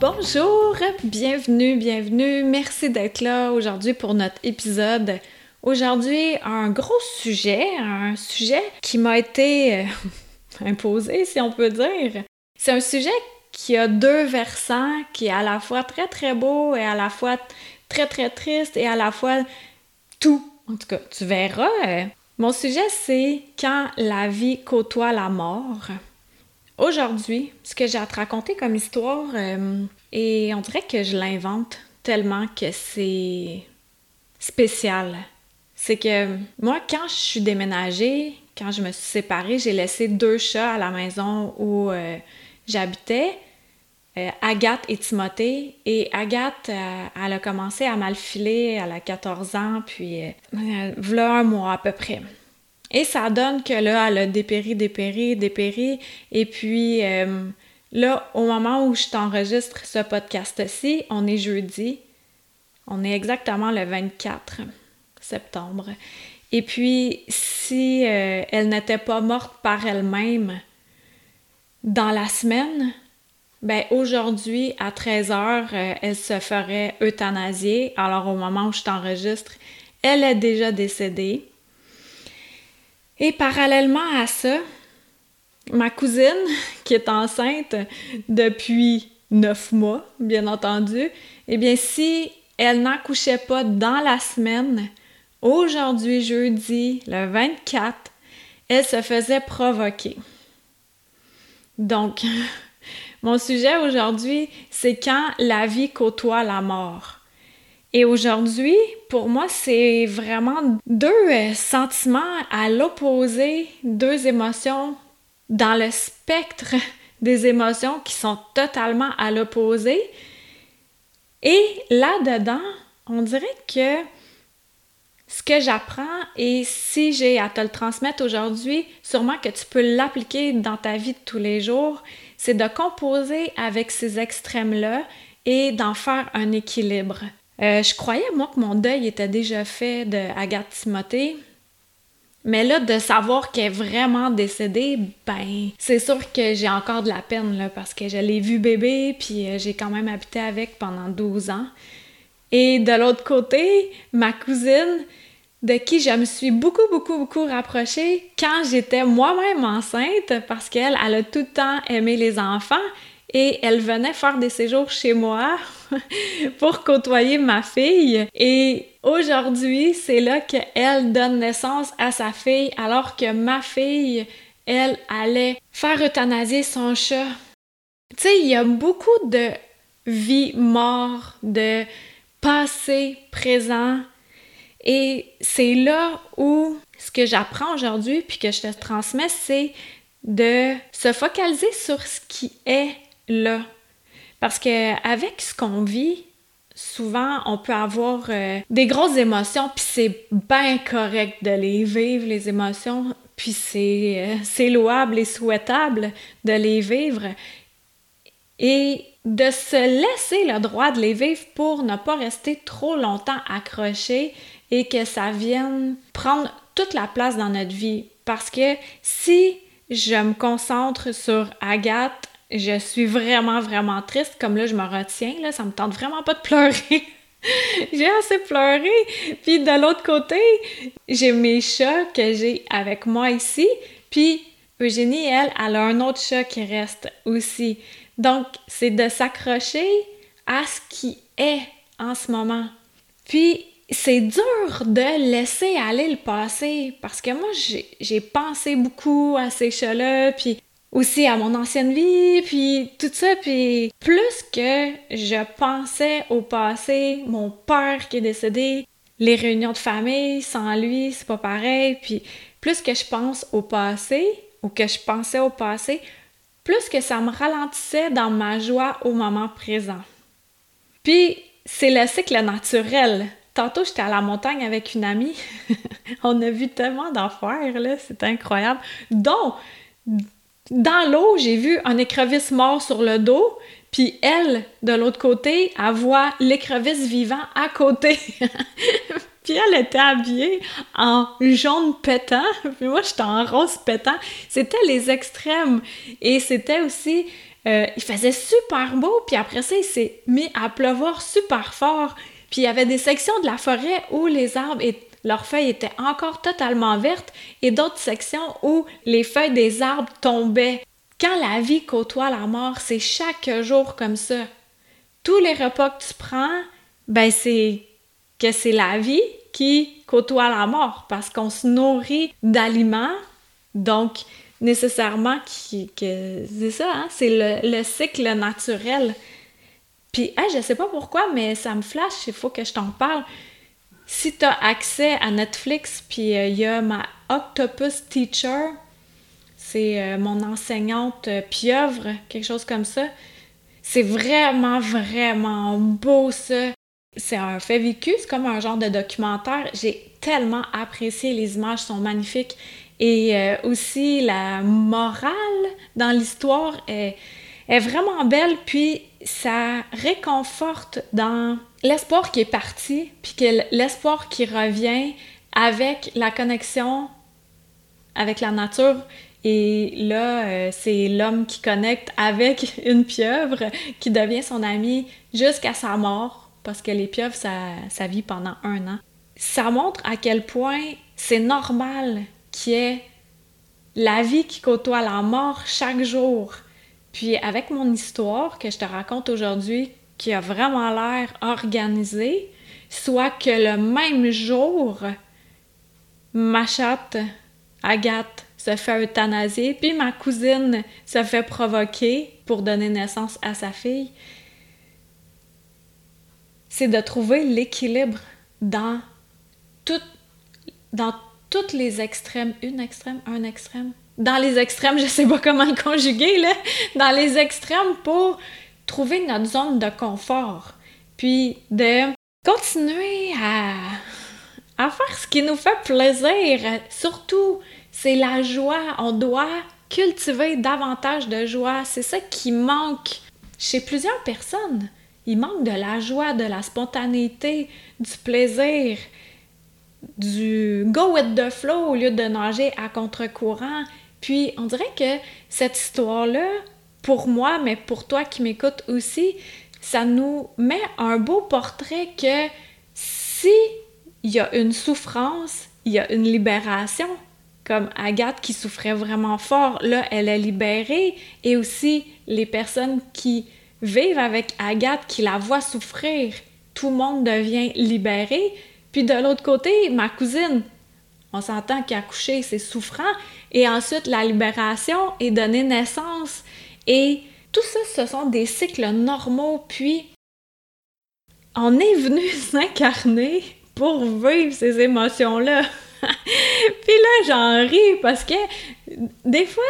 Bonjour, bienvenue, bienvenue. Merci d'être là aujourd'hui pour notre épisode. Aujourd'hui, un gros sujet, un sujet qui m'a été euh, imposé, si on peut dire. C'est un sujet qui a deux versants, qui est à la fois très très beau et à la fois très très triste et à la fois tout. En tout cas, tu verras. Euh. Mon sujet, c'est quand la vie côtoie la mort. Aujourd'hui, ce que j'ai à te raconter comme histoire, euh, et on dirait que je l'invente tellement que c'est spécial. C'est que moi, quand je suis déménagée, quand je me suis séparée, j'ai laissé deux chats à la maison où euh, j'habitais, euh, Agathe et Timothée. Et Agathe, elle a commencé à mal filer, elle a 14 ans, puis voilà un mois à peu près. Et ça donne que là, elle a dépéri, dépéri, dépéri. Et puis euh, là, au moment où je t'enregistre ce podcast-ci, on est jeudi. On est exactement le 24 septembre. Et puis, si euh, elle n'était pas morte par elle-même dans la semaine, ben aujourd'hui, à 13h, euh, elle se ferait euthanasier. Alors, au moment où je t'enregistre, elle est déjà décédée. Et parallèlement à ça, ma cousine, qui est enceinte depuis neuf mois, bien entendu, eh bien, si elle n'accouchait pas dans la semaine, aujourd'hui, jeudi, le 24, elle se faisait provoquer. Donc, mon sujet aujourd'hui, c'est quand la vie côtoie la mort. Et aujourd'hui, pour moi, c'est vraiment deux euh, sentiments à l'opposé, deux émotions dans le spectre des émotions qui sont totalement à l'opposé. Et là-dedans, on dirait que ce que j'apprends et si j'ai à te le transmettre aujourd'hui, sûrement que tu peux l'appliquer dans ta vie de tous les jours, c'est de composer avec ces extrêmes-là et d'en faire un équilibre. Euh, je croyais, moi, que mon deuil était déjà fait de Agathe Timothée. Mais là, de savoir qu'elle est vraiment décédée, ben, c'est sûr que j'ai encore de la peine, là, parce que je l'ai vue bébé, puis euh, j'ai quand même habité avec pendant 12 ans. Et de l'autre côté, ma cousine, de qui je me suis beaucoup, beaucoup, beaucoup rapprochée quand j'étais moi-même enceinte, parce qu'elle, elle a tout le temps aimé les enfants, et elle venait faire des séjours chez moi pour côtoyer ma fille. Et aujourd'hui, c'est là qu'elle donne naissance à sa fille, alors que ma fille, elle, allait faire euthanasier son chat. Tu sais, il y a beaucoup de vie, mort, de passé, présent. Et c'est là où ce que j'apprends aujourd'hui, puis que je te transmets, c'est de se focaliser sur ce qui est là. Parce que avec ce qu'on vit, souvent on peut avoir euh, des grosses émotions, puis c'est bien correct de les vivre, les émotions, puis c'est euh, louable et souhaitable de les vivre. Et de se laisser le droit de les vivre pour ne pas rester trop longtemps accroché et que ça vienne prendre toute la place dans notre vie. Parce que si je me concentre sur Agathe, je suis vraiment, vraiment triste. Comme là, je me retiens, là, ça me tente vraiment pas de pleurer. j'ai assez pleuré. Puis de l'autre côté, j'ai mes chats que j'ai avec moi ici. Puis Eugénie, elle, elle a un autre chat qui reste aussi. Donc, c'est de s'accrocher à ce qui est en ce moment. Puis, c'est dur de laisser aller le passé parce que moi, j'ai pensé beaucoup à ces chats-là, puis aussi à mon ancienne vie, puis tout ça, puis plus que je pensais au passé, mon père qui est décédé, les réunions de famille, sans lui, c'est pas pareil, puis plus que je pense au passé, ou que je pensais au passé, plus que ça me ralentissait dans ma joie au moment présent. Puis c'est le cycle naturel. Tantôt, j'étais à la montagne avec une amie. On a vu tellement d'affaires, là, c'est incroyable. Donc, dans l'eau, j'ai vu un écrevisse mort sur le dos, puis elle, de l'autre côté, elle voit l'écrevisse vivant à côté. puis elle était habillée en jaune pétant, puis moi j'étais en rose pétant. C'était les extrêmes. Et c'était aussi, euh, il faisait super beau, puis après ça, il s'est mis à pleuvoir super fort. Puis il y avait des sections de la forêt où les arbres et leurs feuilles étaient encore totalement vertes et d'autres sections où les feuilles des arbres tombaient. Quand la vie côtoie la mort, c'est chaque jour comme ça. Tous les repas que tu prends, ben c'est que c'est la vie qui côtoie la mort parce qu'on se nourrit d'aliments, donc nécessairement que c'est ça, hein, c'est le, cycle naturel. Puis, je sais pas pourquoi, mais ça me flash, il faut que je t'en parle. Si tu as accès à Netflix, puis euh, il y a ma Octopus Teacher, c'est euh, mon enseignante euh, pieuvre, quelque chose comme ça. C'est vraiment, vraiment beau ça. C'est un fait vécu, c'est comme un genre de documentaire. J'ai tellement apprécié, les images sont magnifiques. Et aussi la morale dans l'histoire est, est, vraiment belle, puis ça réconforte dans l'espoir qui est parti, puis que l'espoir qui revient avec la connexion avec la nature. Et là, euh, c'est l'homme qui connecte avec une pieuvre qui devient son ami jusqu'à sa mort parce que les pieuvres, ça, vit pendant un an. Ça montre à quel point c'est normal qu'il y ait la vie qui côtoie la mort chaque jour. Puis avec mon histoire que je te raconte aujourd'hui, qui a vraiment l'air organisée, soit que le même jour, ma chatte, Agathe, se fait euthanasier, puis ma cousine se fait provoquer pour donner naissance à sa fille c'est de trouver l'équilibre dans, tout, dans tous les extrêmes. Une extrême, un extrême. Dans les extrêmes, je sais pas comment le conjuguer, là. Dans les extrêmes pour trouver notre zone de confort. Puis de continuer à, à faire ce qui nous fait plaisir. Surtout, c'est la joie. On doit cultiver davantage de joie. C'est ça qui manque chez plusieurs personnes. Il manque de la joie, de la spontanéité, du plaisir, du go with the flow au lieu de nager à contre-courant. Puis on dirait que cette histoire-là, pour moi, mais pour toi qui m'écoutes aussi, ça nous met un beau portrait que si il y a une souffrance, il y a une libération. Comme Agathe qui souffrait vraiment fort, là, elle est libérée. Et aussi les personnes qui vivre avec Agathe qui la voit souffrir, tout le monde devient libéré. Puis de l'autre côté, ma cousine, on s'entend qu'accoucher, c'est souffrant. Et ensuite, la libération et donner naissance. Et tout ça, ce sont des cycles normaux. Puis, on est venu s'incarner pour vivre ces émotions-là. Puis là, j'en ris parce que des fois,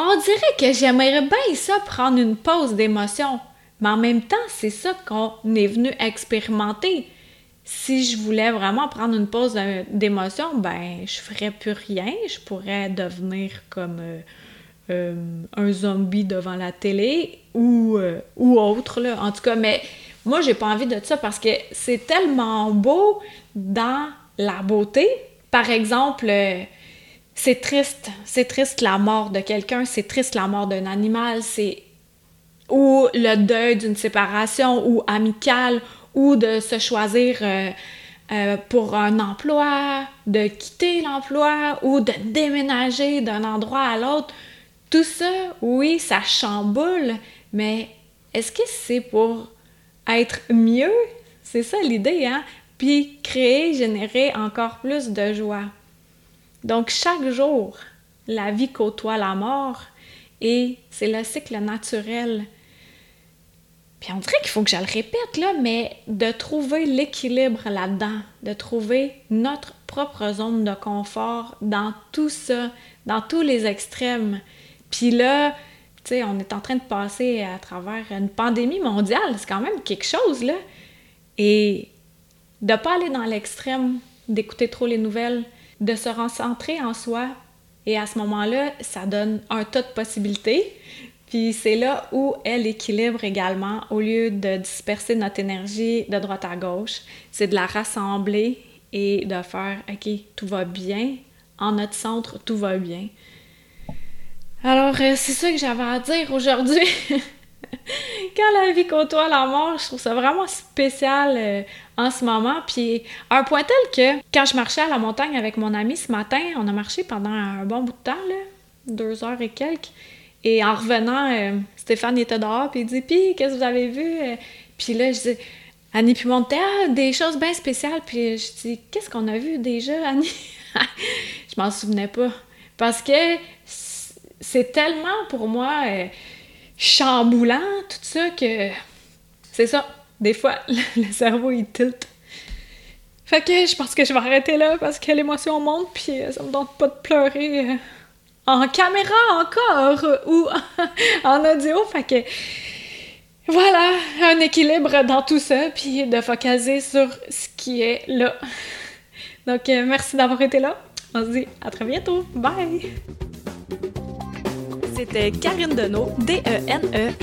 on dirait que j'aimerais bien ça prendre une pause d'émotion. Mais en même temps, c'est ça qu'on est venu expérimenter. Si je voulais vraiment prendre une pause d'émotion, ben je ferais plus rien. Je pourrais devenir comme euh, euh, un zombie devant la télé ou, euh, autre. En tout cas, mais moi, j'ai pas envie de ça parce que c'est tellement beau dans la beauté. Par exemple, c'est triste, c'est triste la mort de quelqu'un, c'est triste la mort d'un animal, c'est ou le deuil d'une séparation ou amicale ou de se choisir euh, euh, pour un emploi, de quitter l'emploi ou de déménager d'un endroit à l'autre. Tout ça, oui, ça chamboule, mais est-ce que c'est pour être mieux? C'est ça l'idée, hein? Puis créer, générer encore plus de joie. Donc chaque jour, la vie côtoie la mort et c'est le cycle naturel. On dirait qu'il faut que je le répète là, mais de trouver l'équilibre là-dedans, de trouver notre propre zone de confort dans tout ça, dans tous les extrêmes. Puis là, tu sais, on est en train de passer à travers une pandémie mondiale, c'est quand même quelque chose là. et de ne pas aller dans l'extrême d'écouter trop les nouvelles, de se recentrer en soi. Et à ce moment-là, ça donne un tas de possibilités. Puis c'est là où est l'équilibre également, au lieu de disperser notre énergie de droite à gauche, c'est de la rassembler et de faire OK, tout va bien, en notre centre, tout va bien. Alors, euh, c'est ça que j'avais à dire aujourd'hui. Quand la vie côtoie la mort, je trouve ça vraiment spécial euh, en ce moment. Puis, un point tel que quand je marchais à la montagne avec mon ami ce matin, on a marché pendant un bon bout de temps, deux heures et quelques. Et en revenant, euh, Stéphane était dehors, puis il dit Puis, qu'est-ce que vous avez vu? Puis là, je dis Annie, puis ah, des choses bien spéciales. Puis je dis Qu'est-ce qu'on a vu déjà, Annie? Je m'en souvenais pas. Parce que c'est tellement pour moi euh, chamboulant, tout ça, que c'est ça. Des fois, le cerveau, il tilt. Fait que je pense que je vais arrêter là parce que l'émotion monte, puis euh, ça me donne pas de pleurer euh, en caméra encore ou en audio. Fait que voilà, un équilibre dans tout ça, puis de focaliser sur ce qui est là. Donc, merci d'avoir été là. On se dit à très bientôt. Bye! C'était Karine Deneau, D-E-N-E-A-U-L-T.com.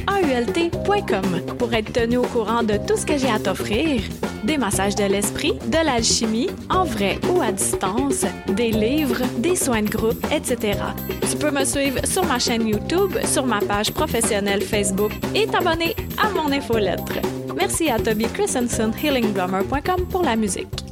Pour être tenu au courant de tout ce que j'ai à t'offrir, des massages de l'esprit, de l'alchimie, en vrai ou à distance, des livres, des soins de groupe, etc. Tu peux me suivre sur ma chaîne YouTube, sur ma page professionnelle Facebook et t'abonner à mon infolettre. Merci à Toby Christensen, healingdrummer.com pour la musique.